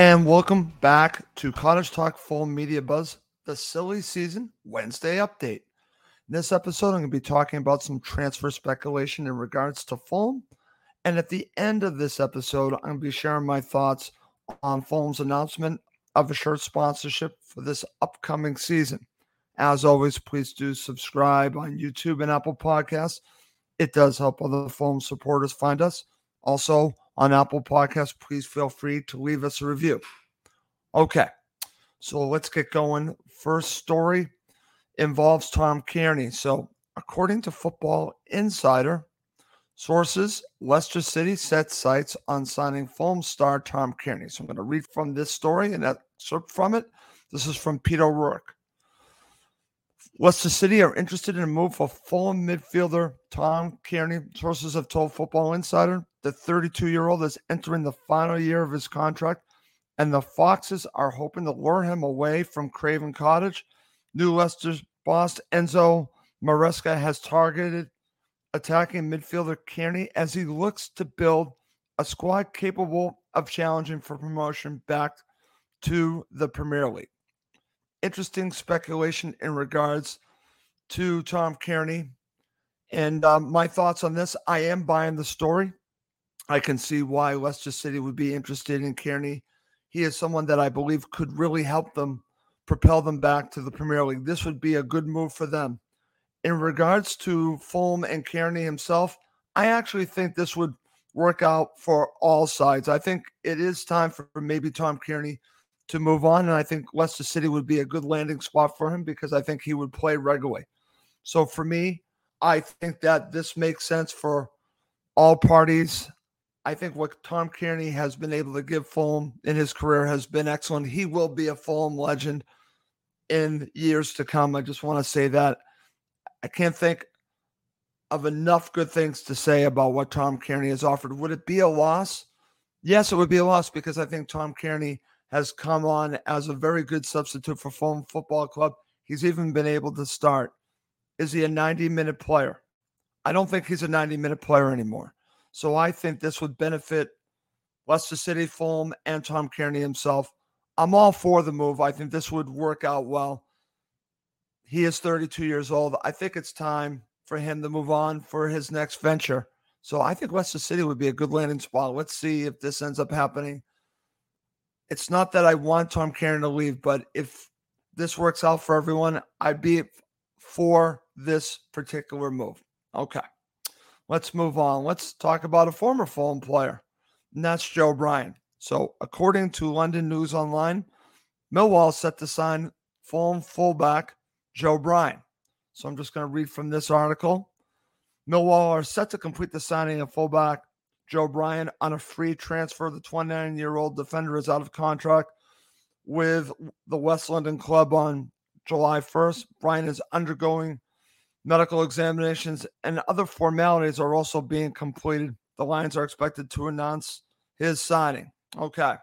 And welcome back to Cottage Talk Fulham Media Buzz, the silly season Wednesday update. In this episode, I'm going to be talking about some transfer speculation in regards to Fulham. And at the end of this episode, I'm going to be sharing my thoughts on Fulham's announcement of a shirt sponsorship for this upcoming season. As always, please do subscribe on YouTube and Apple Podcasts. It does help other Fulham supporters find us. Also, on Apple Podcasts, please feel free to leave us a review. Okay, so let's get going. First story involves Tom Cairney. So, according to Football Insider, sources, Leicester City set sights on signing Fulham star Tom Cairney. So, I'm going to read from this story and excerpt from it. This is from Peter O'Rourke. Leicester City are interested in a move for Fulham midfielder Tom Cairney. Sources have told Football Insider the 32 year old is entering the final year of his contract, and the Foxes are hoping to lure him away from Craven Cottage. New Leicester boss Enzo Maresca has targeted attacking midfielder Cairney as he looks to build a squad capable of challenging for promotion back to the Premier League interesting speculation in regards to Tom Cairney. And um, my thoughts on this I am buying the story. I can see why Leicester City would be interested in Cairney. He is someone that I believe could really help them propel them back to the Premier League. This would be a good move for them. In regards to Fulham and Cairney himself, I actually think this would work out for all sides. I think it is time for maybe Tom Cairney to move on. And I think Leicester City would be a good landing spot for him because I think he would play regularly. So for me, I think that this makes sense for all parties. I think what Tom Cairney has been able to give Fulham in his career has been excellent. He will be a Fulham legend in years to come. I just want to say that. I can't think of enough good things to say about what Tom Cairney has offered. Would it be a loss? Yes, it would be a loss because I think Tom Cairney has come on as a very good substitute for Fulham Football Club. He's even been able to start. Is he a 90 minute player? I don't think he's a 90 minute player anymore. So I think this would benefit Leicester City, Fulham, and Tom Cairney himself. I'm all for the move. I think this would work out well. He is 32 years old. I think it's time for him to move on for his next venture. So I think Leicester City would be a good landing spot. Let's see if this ends up happening it's not that I want Tom Cairney to leave, but if this works out for everyone, I'd be for this particular move. Okay. Let's move on. Let's talk about a former Fulham player, and that's Joe Bryan. So, according to London News Online, Millwall set to sign Fulham fullback Joe Bryan. So, I'm just going to read from this article. Millwall are set to complete the signing of fullback Joe Bryan on a free transfer. The 29 year old defender is out of contract with the West London club on July 1st. Bryan is undergoing Medical examinations and other formalities are also being completed. The Lions are expected to announce his signing. Okay.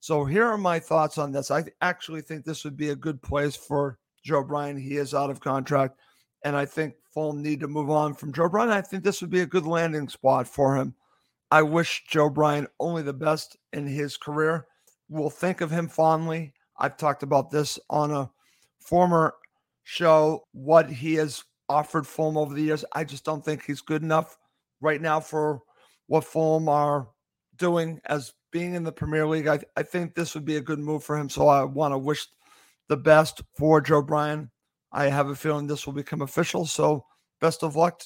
So here are my thoughts on this. I actually think this would be a good place for Joe Bryan. He is out of contract, and I think Fulham need to move on from Joe Bryan. I think this would be a good landing spot for him. I wish Joe Bryan only the best in his career. We'll think of him fondly. I've talked about this on a former show, what he has offered Fulham over the years. I just don't think he's good enough right now for what Fulham are doing as being in the Premier League. I, I think this would be a good move for him. So I want to wish the best for Joe Bryan. I have a feeling this will become official. So best of luck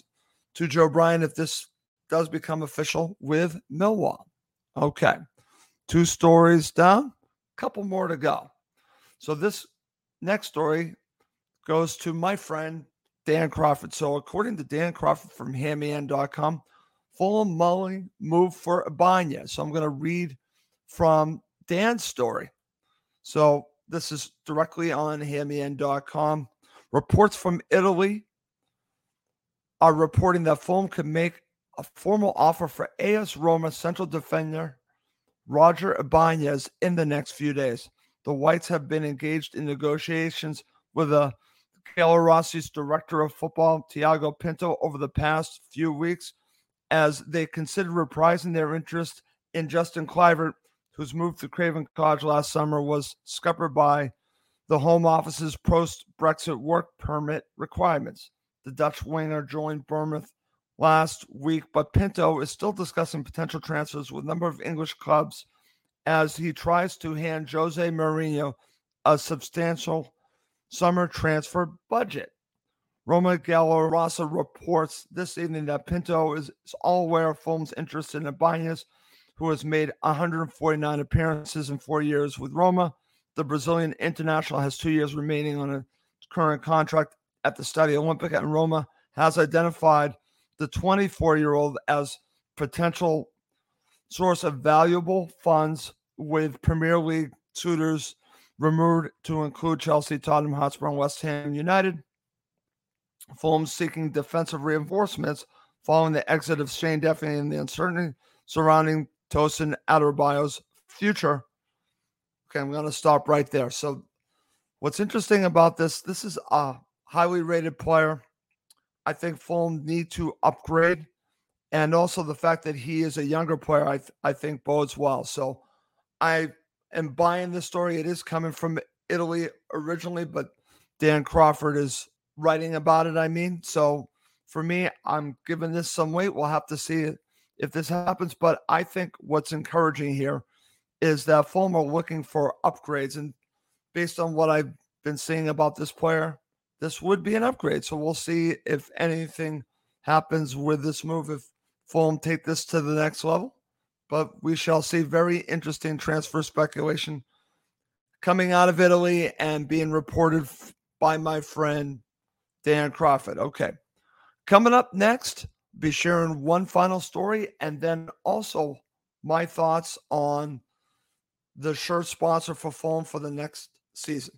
to Joe Bryan if this does become official with Millwall. Okay. Two stories down, couple more to go. So this next story goes to my friend Dan Crawford. So according to Dan Crawford from HammyEnd.com, Fulham mulling move for Ibanez. So I'm going to read from Dan's story. So this is directly on HammyEnd.com. Reports from Italy are reporting that Fulham could make a formal offer for AS Roma central defender Roger Ibanez in the next few days. The Whites have been engaged in negotiations with uh, a Rossi's director of football, Tiago Pinto, over the past few weeks as they consider reprising their interest in Justin Kluivert, whose move to Craven Cottage last summer was scuppered by the Home Office's post Brexit work permit requirements. The Dutch winger joined Bournemouth last week, but Pinto is still discussing potential transfers with a number of English clubs as he tries to hand Jose Mourinho a substantial summer transfer budget. Roma Giallorossa reports this evening that Pinto is, is all aware of Fulham's interest in Ibanez, who has made 149 appearances in four years with Roma. The Brazilian international has two years remaining on a current contract at the Stadio Olimpico, and Roma has identified the 24 year old as potential source of valuable funds with Premier League suitors rumored to include Chelsea, Tottenham Hotspur, and West Ham United. Fulham seeking defensive reinforcements following the exit of Shane Duffy and the uncertainty surrounding Tosin Adarabioyo's future. Okay, I'm going to stop right there. So, what's interesting about this, this is a highly rated player. I think Fulham need to upgrade. And also the fact that he is a younger player, I, th- I think bodes well. So, I am buying this story. It is coming from Italy originally, but Dan Crawford is writing about it. I mean, so for me, I'm giving this some weight. We'll have to see if this happens. But I think what's encouraging here is that Fulham are looking for upgrades. And based on what I've been seeing about this player, this would be an upgrade. So we'll see if anything happens with this move, if Fulham take this to the next level but we shall see very interesting transfer speculation coming out of Italy and being reported by my friend Dan Crawford. Okay. Coming up next, be sharing one final story and then also my thoughts on the shirt sponsor for Fulham for the next season.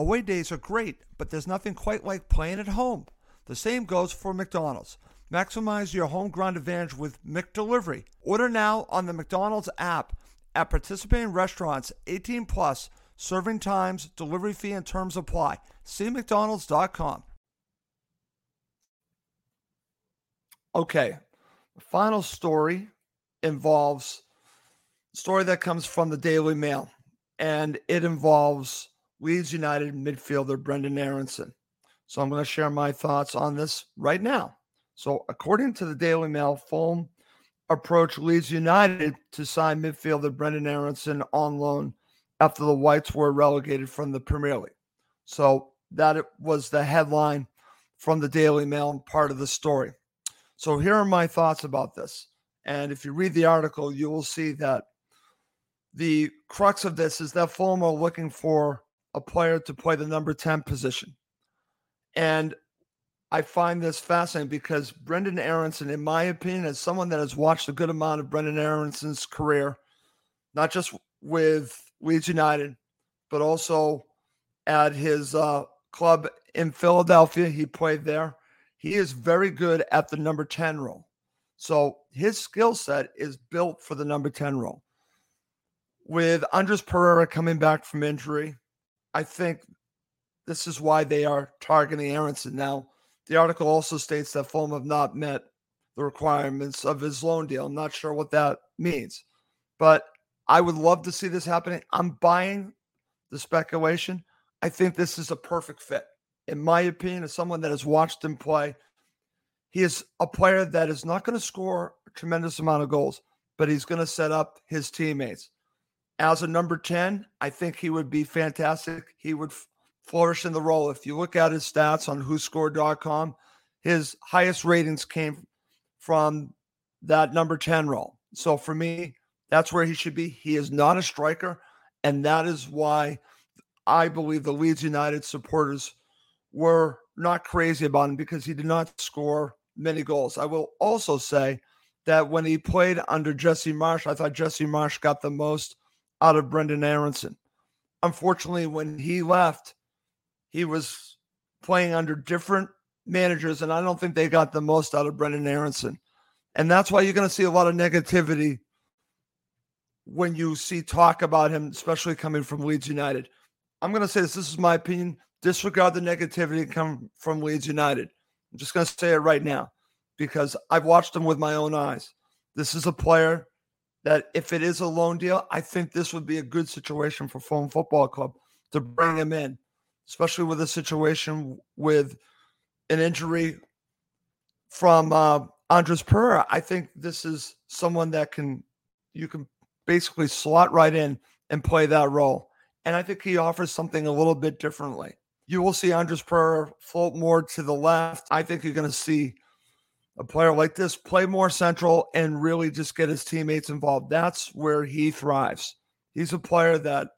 Away days are great, but there's nothing quite like playing at home. The same goes for McDonald's. Maximize your home ground advantage with McDelivery. Order now on the McDonald's app at participating restaurants 18 plus. Serving times, delivery fee, and terms apply. See McDonald's.com. Okay, the final story involves story that comes from the Daily Mail, and it involves Leeds United midfielder Brenden Aaronson. So I'm going to share my thoughts on this right now. So, according to the Daily Mail, Fulham approached Leeds United to sign midfielder Brenden Aaronson on loan after the Whites were relegated from the Premier League. So that was the headline from the Daily Mail part of the story. So here are my thoughts about this. And if you read the article, you will see that the crux of this is that Fulham are looking for a player to play the number 10 position. And I find this fascinating because Brenden Aaronson, in my opinion, as someone that has watched a good amount of Brenden Aaronson's career, not just with Leeds United, but also at his uh, club in Philadelphia. He played there. He is very good at the number 10 role. So his skill set is built for the number 10 role. With Andreas Pereira coming back from injury, I think this is why they are targeting Aaronson. Now, the article also states that Fulham have not met the requirements of his loan deal. I'm not sure what that means, but I would love to see this happening. I'm buying the speculation. I think this is a perfect fit. In my opinion, as someone that has watched him play, he is a player that is not going to score a tremendous amount of goals, but he's going to set up his teammates. As a number 10, I think he would be fantastic. He would flourish in the role. If you look at his stats on whoscored.com, his highest ratings came from that number 10 role. So for me, that's where he should be. He is not a striker. And that is why I believe the Leeds United supporters were not crazy about him because he did not score many goals. I will also say that when he played under Jesse Marsch, I thought Jesse Marsch got the most out of Brenden Aaronson. Unfortunately, when he left, he was playing under different managers, and I don't think they got the most out of Brenden Aaronson. And that's why you're going to see a lot of negativity when you see talk about him, especially coming from Leeds United. I'm going to say this. This is my opinion. Disregard the negativity come from Leeds United. I'm just going to say it right now because I've watched him with my own eyes. This is a player that, if it is a loan deal, I think this would be a good situation for Fulham Football Club to bring him in especially with a situation with an injury from uh, Andreas Pereira. I think this is someone that can you can basically slot right in and play that role. And I think he offers something a little bit differently. You will see Andreas Pereira float more to the left. I think you're going to see a player like this play more central and really just get his teammates involved. That's where he thrives. He's a player that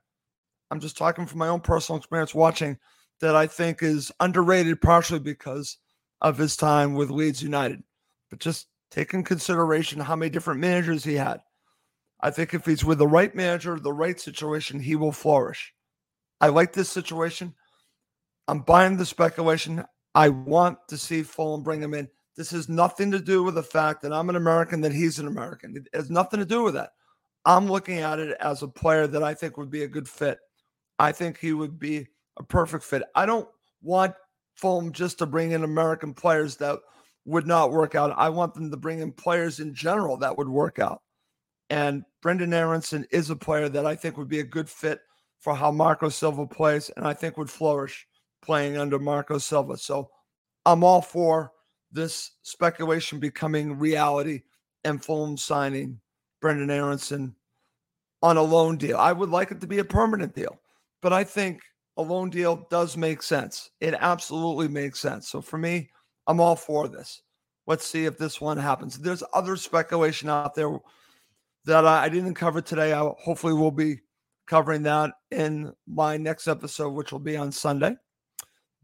I'm just talking from my own personal experience watching that I think is underrated partially because of his time with Leeds United. But just take in consideration how many different managers he had. I think if he's with the right manager, the right situation, he will flourish. I like this situation. I'm buying the speculation. I want to see Fulham bring him in. This has nothing to do with the fact that I'm an American, that he's an American. It has nothing to do with that. I'm looking at it as a player that I think would be a good fit. I think he would be a perfect fit. I don't want Fulham just to bring in American players that would not work out. I want them to bring in players in general that would work out. And Brenden Aaronson is a player that I think would be a good fit for how Marco Silva plays, and I think would flourish playing under Marco Silva. So I'm all for this speculation becoming reality and Fulham signing Brenden Aaronson on a loan deal. I would like it to be a permanent deal. But I think a loan deal does make sense. It absolutely makes sense. So for me, I'm all for this. Let's see if this one happens. There's other speculation out there that I didn't cover today. I hopefully will be covering that in my next episode, which will be on Sunday.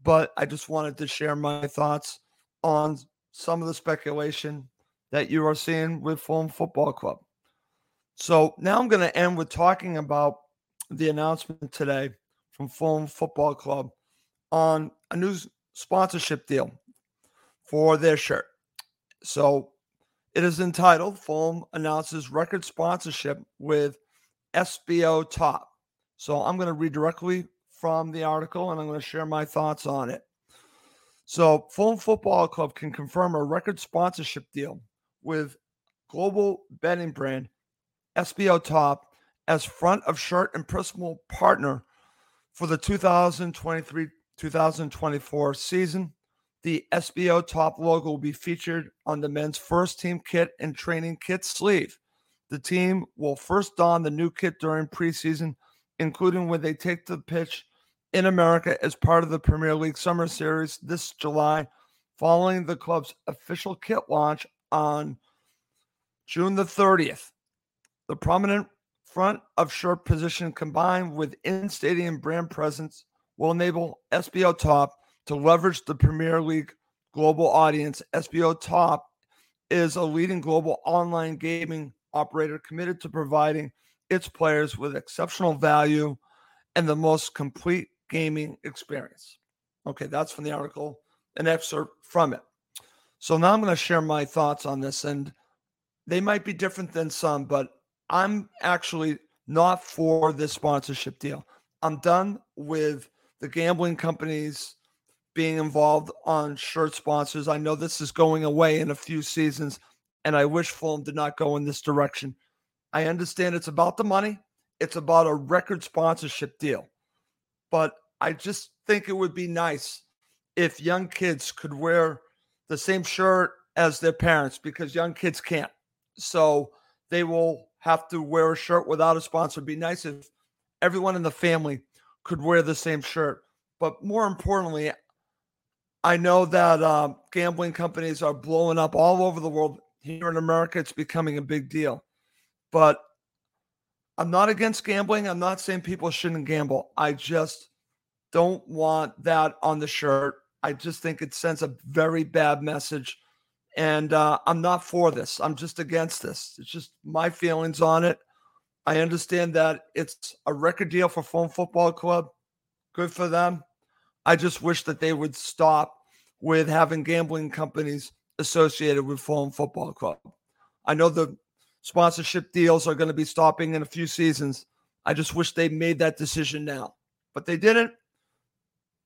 But I just wanted to share my thoughts on some of the speculation that you are seeing with Fulham Football Club. So now I'm going to end with talking about the announcement today from Fulham Football Club on a new sponsorship deal for their shirt. So it is entitled Fulham announces record sponsorship with SBOTOP. So I'm going to read directly from the article and I'm going to share my thoughts on it. So Fulham Football Club can confirm a record sponsorship deal with global betting brand SBOTOP as front of shirt and personal partner for the 2023 2024 season. The SBOTOP logo will be featured on the men's first team kit and training kit sleeve. The team will first don the new kit during preseason, including when they take the pitch in America as part of the Premier League Summer Series this July, following the club's official kit launch on June the 30th. The prominent front of shirt position combined with in stadium brand presence will enable SBOTOP to leverage the Premier League global audience. SBOTOP is a leading global online gaming operator committed to providing its players with exceptional value and the most complete gaming experience. Okay, that's from the article, an excerpt from it. So now I'm going to share my thoughts on this, and they might be different than some, but I'm actually not for this sponsorship deal. I'm done with the gambling companies being involved on shirt sponsors. I know this is going away in a few seasons, and I wish Fulham did not go in this direction. I understand it's about the money, it's about a record sponsorship deal. But I just think it would be nice if young kids could wear the same shirt as their parents because young kids can't. So they will have to wear a shirt without a sponsor. It'd be nice if everyone in the family could wear the same shirt. But more importantly, I know that uh, gambling companies are blowing up all over the world. Here in America, it's becoming a big deal. But I'm not against gambling. I'm not saying people shouldn't gamble. I just don't want that on the shirt. I just think it sends a very bad message. And uh, I'm not for this. I'm just against this. It's just my feelings on it. I understand that it's a record deal for Fulham Football Club. Good for them. I just wish that they would stop with having gambling companies associated with Fulham Football Club. I know the sponsorship deals are going to be stopping in a few seasons. I just wish they made that decision now, but they didn't.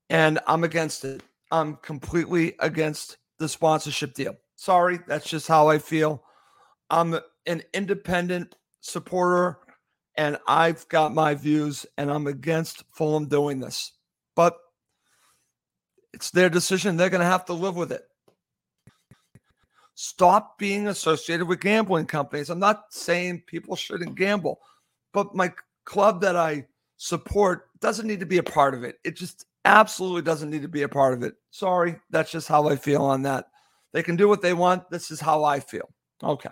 And I'm against it. I'm completely against the sponsorship deal. Sorry, that's just how I feel. I'm an independent supporter and I've got my views and I'm against Fulham doing this. But it's their decision. They're going to have to live with it. Stop being associated with gambling companies. I'm not saying people shouldn't gamble, but my club that I support doesn't need to be a part of it. It just absolutely doesn't need to be a part of it. Sorry, that's just how I feel on that. They can do what they want. This is how I feel. Okay.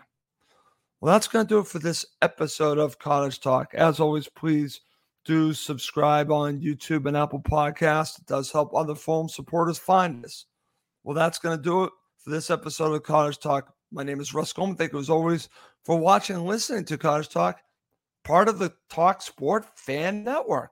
Well, that's going to do it for this episode of Cottage Talk. As always, please do subscribe on YouTube and Apple Podcasts. It does help other Fulham supporters find us. Well, that's going to do it for this episode of Cottage Talk. My name is Russ Goldman. Thank you as always for watching and listening to Cottage Talk, part of the Talk Sport Fan Network.